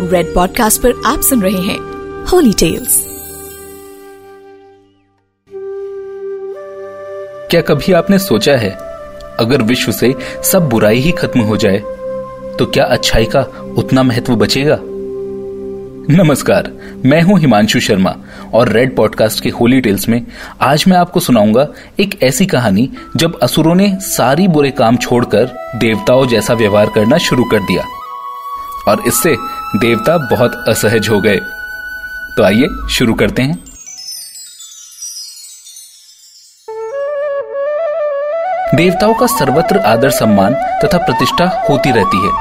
Red podcast पर आप सुन रहे हैं होली टेल्स क्या कभी आपने सोचा है, अगर विश्व से सब बुराई ही खत्म हो जाए तो क्या अच्छाई का उतना महत्व बचेगा? नमस्कार, मैं हूँ हिमांशु शर्मा और रेड पॉडकास्ट के होली टेल्स में आज मैं आपको सुनाऊँगा एक ऐसी कहानी जब असुरों ने सारी बुरे काम छोड़कर देवताओं जैसा व्यवहार करना शुरू कर दिया। और इससे देवता बहुत असहज हो गए। तो आइए शुरू करते हैं। देवताओं का सर्वत्र आदर सम्मान तथा प्रतिष्ठा होती रहती है।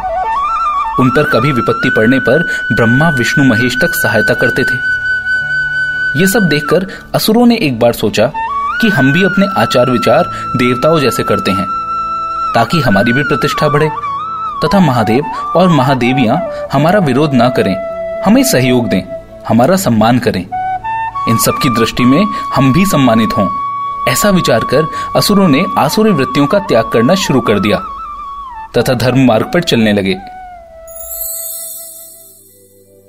उन पर कभी विपत्ति पड़ने पर ब्रह्मा, विष्णु, महेश तक सहायता करते थे। ये सब देखकर असुरों ने एक बार सोचा कि हम भी अपने आचार विचार देवताओं जैसे करते हैं, ताकि हमारी भी प्रतिष्ठा बढ़े। तथा महादेव और महादेवियाँ हमारा विरोध ना करें, हमें सहयोग दें, हमारा सम्मान करें। इन सब की दृष्टि में हम भी सम्मानित हों, ऐसा विचार कर असुरों ने आसुरी वृत्तियों का त्याग करना शुरू कर दिया, तथा धर्म मार्ग पर चलने लगे।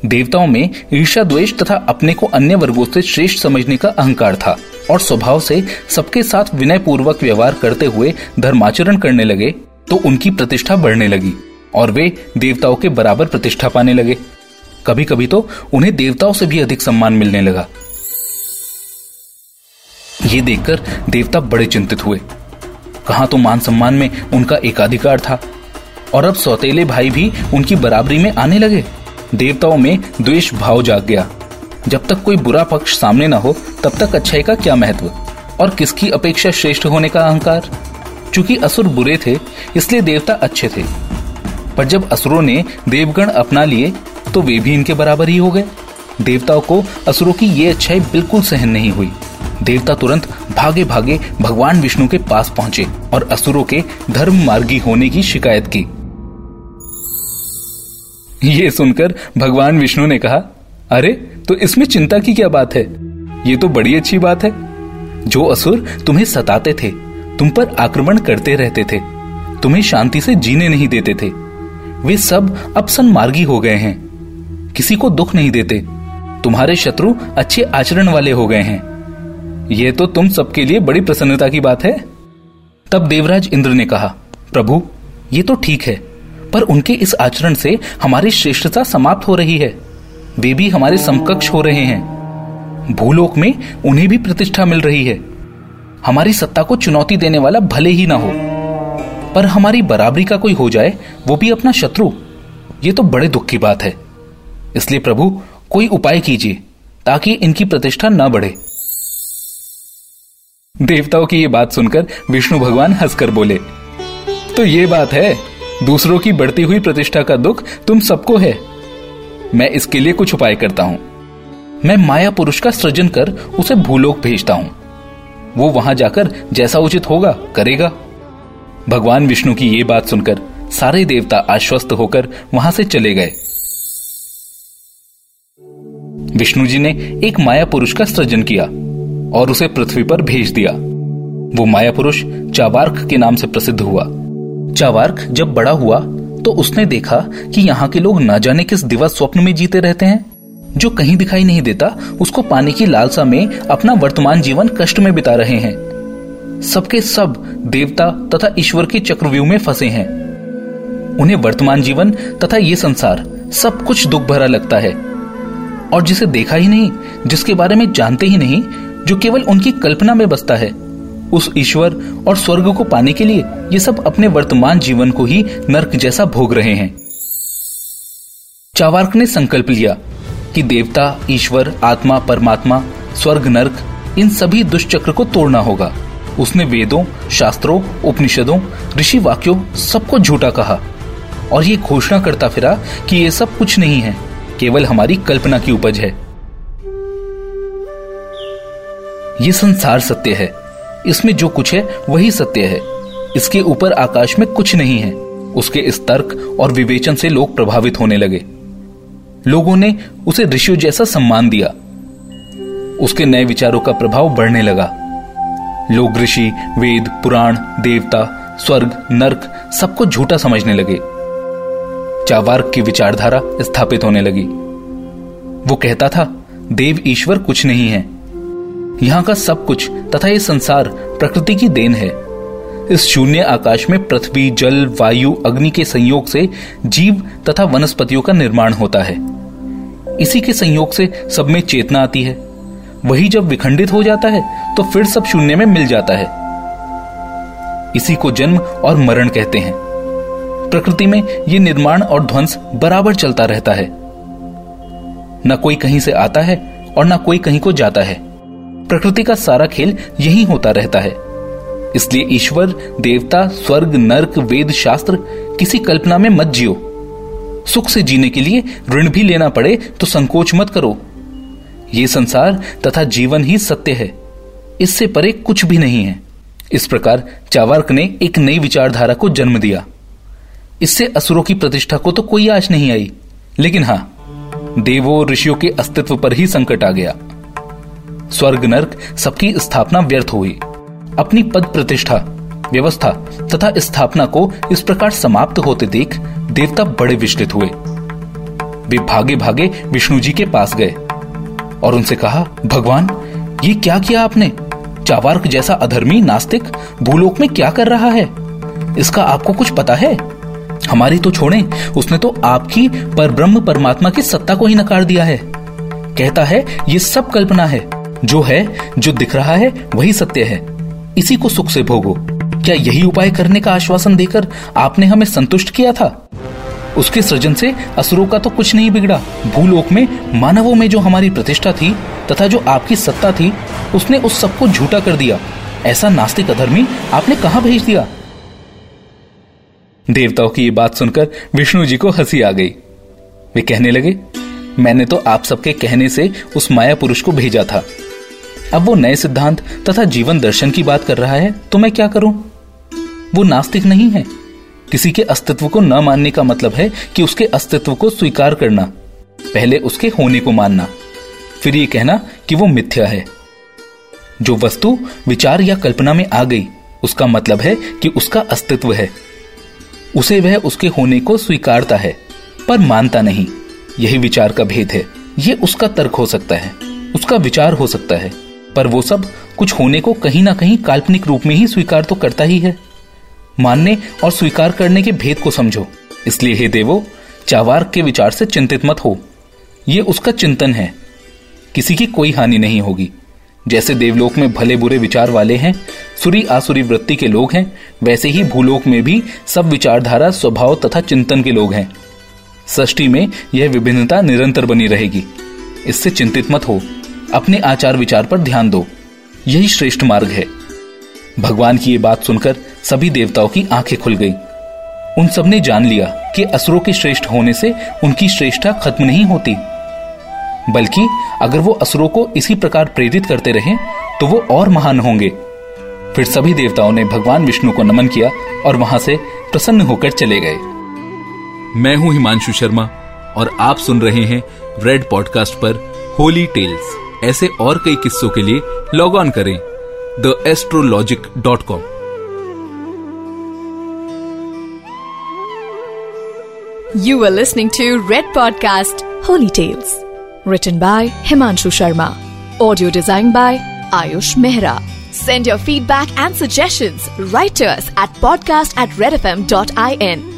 देवताओं में ईर्षा द्वेष तथा अपने को अन्य वर्गों से श्रेष्ठ समझने का अहंकार था, और स्वभाव से सबके साथ विनय पूर्वक व्यवहार करते हुए धर्माचरण करने लगे तो उनकी प्रतिष्ठा बढ़ने लगी। और वे देवताओं के बराबर प्रतिष्ठा पाने लगे। कभी कभी तो उन्हें देवताओं से भी अधिक सम्मान मिलने लगा। ये देखकर देवता बड़े चिंतित हुए। कहा तो मान सम्मान में उनका एकाधिकार था, और अब सौतेले भाई भी उनकी बराबरी में आने लगे। देवताओं में द्वेष भाव जाग गया। जब तक कोई बुरा पक्ष सामने ना हो, तब तक अच्छाई का क्या महत्व? और किसकी अपेक्षा श्रेष्ठ होने का अहंकार? चूँकि असुर बुरे थे, इसलिए देवता अच्छे थे। पर जब असुरों ने देवगण अपना लिए तो वे भी इनके बराबर ही हो गए। देवताओं को असुरों की ये अच्छाई बिल्कुल सहन नहीं हुई। देवता तुरंत भागे भागे भगवान विष्णु के पास पहुँचे और असुरों के धर्म मार्गी होने की शिकायत की। ये सुनकर भगवान विष्णु ने कहा, अरे तो इसमें चिंता की क्या बात है? ये तो बड़ी अच्छी बात है। जो असुर तुम्हें सताते थे, तुम पर आक्रमण करते रहते थे, तुम्हें शांति से जीने नहीं देते थे। वे सब अब मार्गी हो गए हैं। किसी को दुख नहीं देते। तुम्हारे शत्रु अच्छे आचरण वाले हो गए हैं। यह तो तुम सबके लिए बड़ी प्रसन्नता की बात है। तब देवराज इंद्र ने कहा, प्रभु, ये तो ठीक है, पर उनके इस आचरण से हमारी श्रेष्ठता समाप्त हो रही है। वे भी हमारे समकक्ष हो रहे हैं। भूलोक में उन्हें भी प्रतिष्ठा मिल रही है। हमारी सत्ता को चुनौती देने वाला भले ही ना हो। पर हमारी बराबरी का कोई हो जाए, वो भी अपना शत्रु। ये तो बड़े दुख की बात है। इसलिए प्रभु, कोई उपाय कीजिए, ताकि इनकी प्रतिष्ठा न बढ़े। देवताओं की ये बात सुनकर विष्णु भगवान हंसकर बोले तो ये बात है, दूसरों की बढ़ती हुई प्रतिष्ठा का दुख तुम सबको है। मैं इसके लिए कुछ उपाय करता हूँ। मैं माया पुरुष का सृजन कर उसे भूलोक भेजता हूँ। वो वहाँ जाकर जैसा उचित होगा, करेगा। भगवान विष्णु की ये बात सुनकर सारे देवता आश्वस्त होकर वहाँ से चले गए। विष्णु जी ने एक माया पुरुष का सृजन किया और उसे पृथ्वी पर भेज दिया। वो माया पुरुष चावार्क के नाम से प्रसिद्ध हुआ। चावार्क जब बड़ा हुआ तो उसने देखा कि यहाँ के लोग न जाने किस दिवस स्वप्न में जीते रहते हैं। जो कहीं दिखाई नहीं देता, उसको पाने की लालसा में अपना वर्तमान जीवन कष्ट में बिता रहे हैं। सबके सब देवता तथा ईश्वर के चक्रव्यूह में फंसे हैं। उन्हें वर्तमान जीवन तथा ये संसार सब कुछ दुख भरा लगता है। और जिसे देखा ही नहीं, जिसके बारे में जानते ही नहीं, जो केवल उनकी कल्पना में बसता है, उस ईश्वर और स्वर्ग को पाने के लिए ये सब अपने वर्तमान जीवन को ही नर्क जैसा भोग रहे हैं। चावार्क ने संकल्प लिया कि देवता, ईश्वर, आत्मा, परमात्मा, स्वर्ग, नर्क इन सभी दुष्चक्र को तोड़ना होगा। उसने वेदों, शास्त्रों, उपनिषदों, ऋषि वाक्यों सबको झूठा कहा। और ये घोषणा करता फिरा कि ये सब कुछ नहीं है, केवल हमारी कल्पना की उपज है। ये संसार सत्य है। इसमें जो कुछ है, वही सत्य है। इसके ऊपर आकाश में कुछ नहीं है। उसके इस तर्क और विवेचन से लोग प्रभावित होने लगे। लोगों ने उसे ऋषियों जैसा सम्मान दिया। उसके नए विचारों का प्रभाव बढ़ने लगा। लोग, ऋषि, वेद, पुराण, देवता, स्वर्ग, नर्क, सबको झूठा समझने लगे। चावार्क की विचारधारा स्थापित होने लगी। वो कहता था, देव ईश्वर कुछ नहीं है। यहाँ का सब कुछ तथा ये संसार प्रकृति की देन है। इस शून्य आकाश में पृथ्वी, जल, वायु, अग्नि के संयोग से जीव तथा वनस्पतियों का निर्माण होता है। इसी के संयोग से सब में चेतना आती है। वही जब विखंडित हो जाता है तो फिर सब शून्य में मिल जाता है। इसी को जन्म और मरण कहते हैं। प्रकृति में यह निर्माण और ध्वंस बराबर चलता रहता है। न कोई कहीं से आता है और न कोई कहीं को जाता है। प्रकृति का सारा खेल यही होता रहता है। इसलिए ईश्वर, देवता, स्वर्ग, नर्क, वेद, शास्त्र किसी कल्पना में मत जियो। सुख से जीने के लिए ऋण भी लेना पड़े तो संकोच मत करो। ये संसार तथा जीवन ही सत्य है। इससे परे कुछ भी नहीं है। इस प्रकार चावार्क ने एक नई विचारधारा को जन्म दिया। इससे असुरों की प्रतिष्ठा को तो कोई आश नहीं आई। लेकिन हाँ देवों ऋषियों के अस्तित्व पर ही संकट आ गया। स्वर्ग नर्क सबकी स्थापना व्यर्थ हुई। अपनी पद प्रतिष्ठा, व्यवस्था तथा स्थापना को इस प्रकार समाप्त होते देख देवता बड़े विचलित हुए। वे भागे भागे विष्णु जी के पास गए। और उनसे कहा, भगवान, ये क्या किया आपने? चावार्क जैसा अधर्मी, नास्तिक, भूलोक में क्या कर रहा है? इसका आपको कुछ पता है? हमारी तो छोड़े, उसने तो आपकी पर ब्रह्म परमात्मा की सत्ता को ही नकार दिया है। कहता है, ये सब कल्पना है। जो है, जो दिख रहा है, वही सत्य है। इसी को सुख से भोगो। क्या यही उपाय करने का आश्वासन देकर आपने हमें संतुष्ट किया था? उसके सृजन से असुरों का तो कुछ नहीं बिगड़ा। भूलोक में, मानवों में जो हमारी प्रतिष्ठा थी तथा जो आपकी सत्ता थी, उसने उस सबको झूठा कर दिया। ऐसा नास्तिक अधर्मी आपने कहा भेज दिया? देवताओं की ये बात सुनकर विष्णु जी को हँसी आ गई। वे कहने लगे, मैंने तो आप सबके कहने से उस माया पुरुष को भेजा था। अब वो नए सिद्धांत तथा जीवन दर्शन की बात कर रहा है तो मैं क्या करूँ? वो नास्तिक नहीं है। किसी के अस्तित्व को न मानने का मतलब है कि उसके अस्तित्व को स्वीकार करना, पहले उसके होने को मानना। फिर ये कहना कि वो मिथ्या है। जो वस्तु, विचार या कल्पना में आ गई, उसका मतलब है कि उसका अस्तित्व है। उसे वह उसके होने को स्वीकारता है, पर मानता नहीं। यही विचार का भेद है। ये उसका तर्क हो सकता है, उसका विचार हो सकता है, पर वो सब कुछ होने को कहीं ना कहीं काल्पनिक रूप में ही स्वीकार तो करता ही है। मानने और स्वीकार करने के भेद को समझो। इसलिए हे देवो, चावार के विचार से चिंतित मत हो। ये उसका चिंतन है। किसी की कोई हानि नहीं होगी। जैसे देवलोक में भले बुरे विचार वाले हैं, सुरी आसुरी वृत्ति के लोग हैं, वैसे ही भूलोक में भी सब विचारधारा, स्वभाव तथा चिंतन के लोग हैं। सृष्टि में यह विभिन्नता निरंतर बनी रहेगी। इससे चिंतित मत हो। अपने आचार विचार पर ध्यान दो। यही श्रेष्ठ मार्ग है। भगवान की ये बात सुनकर सभी देवताओं की आँखें खुल गई। उन सबने जान लिया कि असुरों के श्रेष्ठ होने से उनकी श्रेष्ठता खत्म नहीं होती। बल्कि अगर वो असुरों को इसी प्रकार प्रेरित करते रहे तो वो और महान होंगे। फिर सभी देवताओं ने भगवान विष्णु को नमन किया और वहाँ से प्रसन्न होकर चले गए। मैं हूँ हिमांशु शर्मा और आप सुन रहे हैं रेड पॉडकास्ट पर होली टेल्स ऐसे और कई किस्सों के लिए लॉग ऑन करें। The astrologic dot com You are listening to Red Podcast Holy Tales, written by Himanshu Sharma, audio designed by Ayush Mehra. Send your feedback and suggestions right to us at podcast at redfm.in.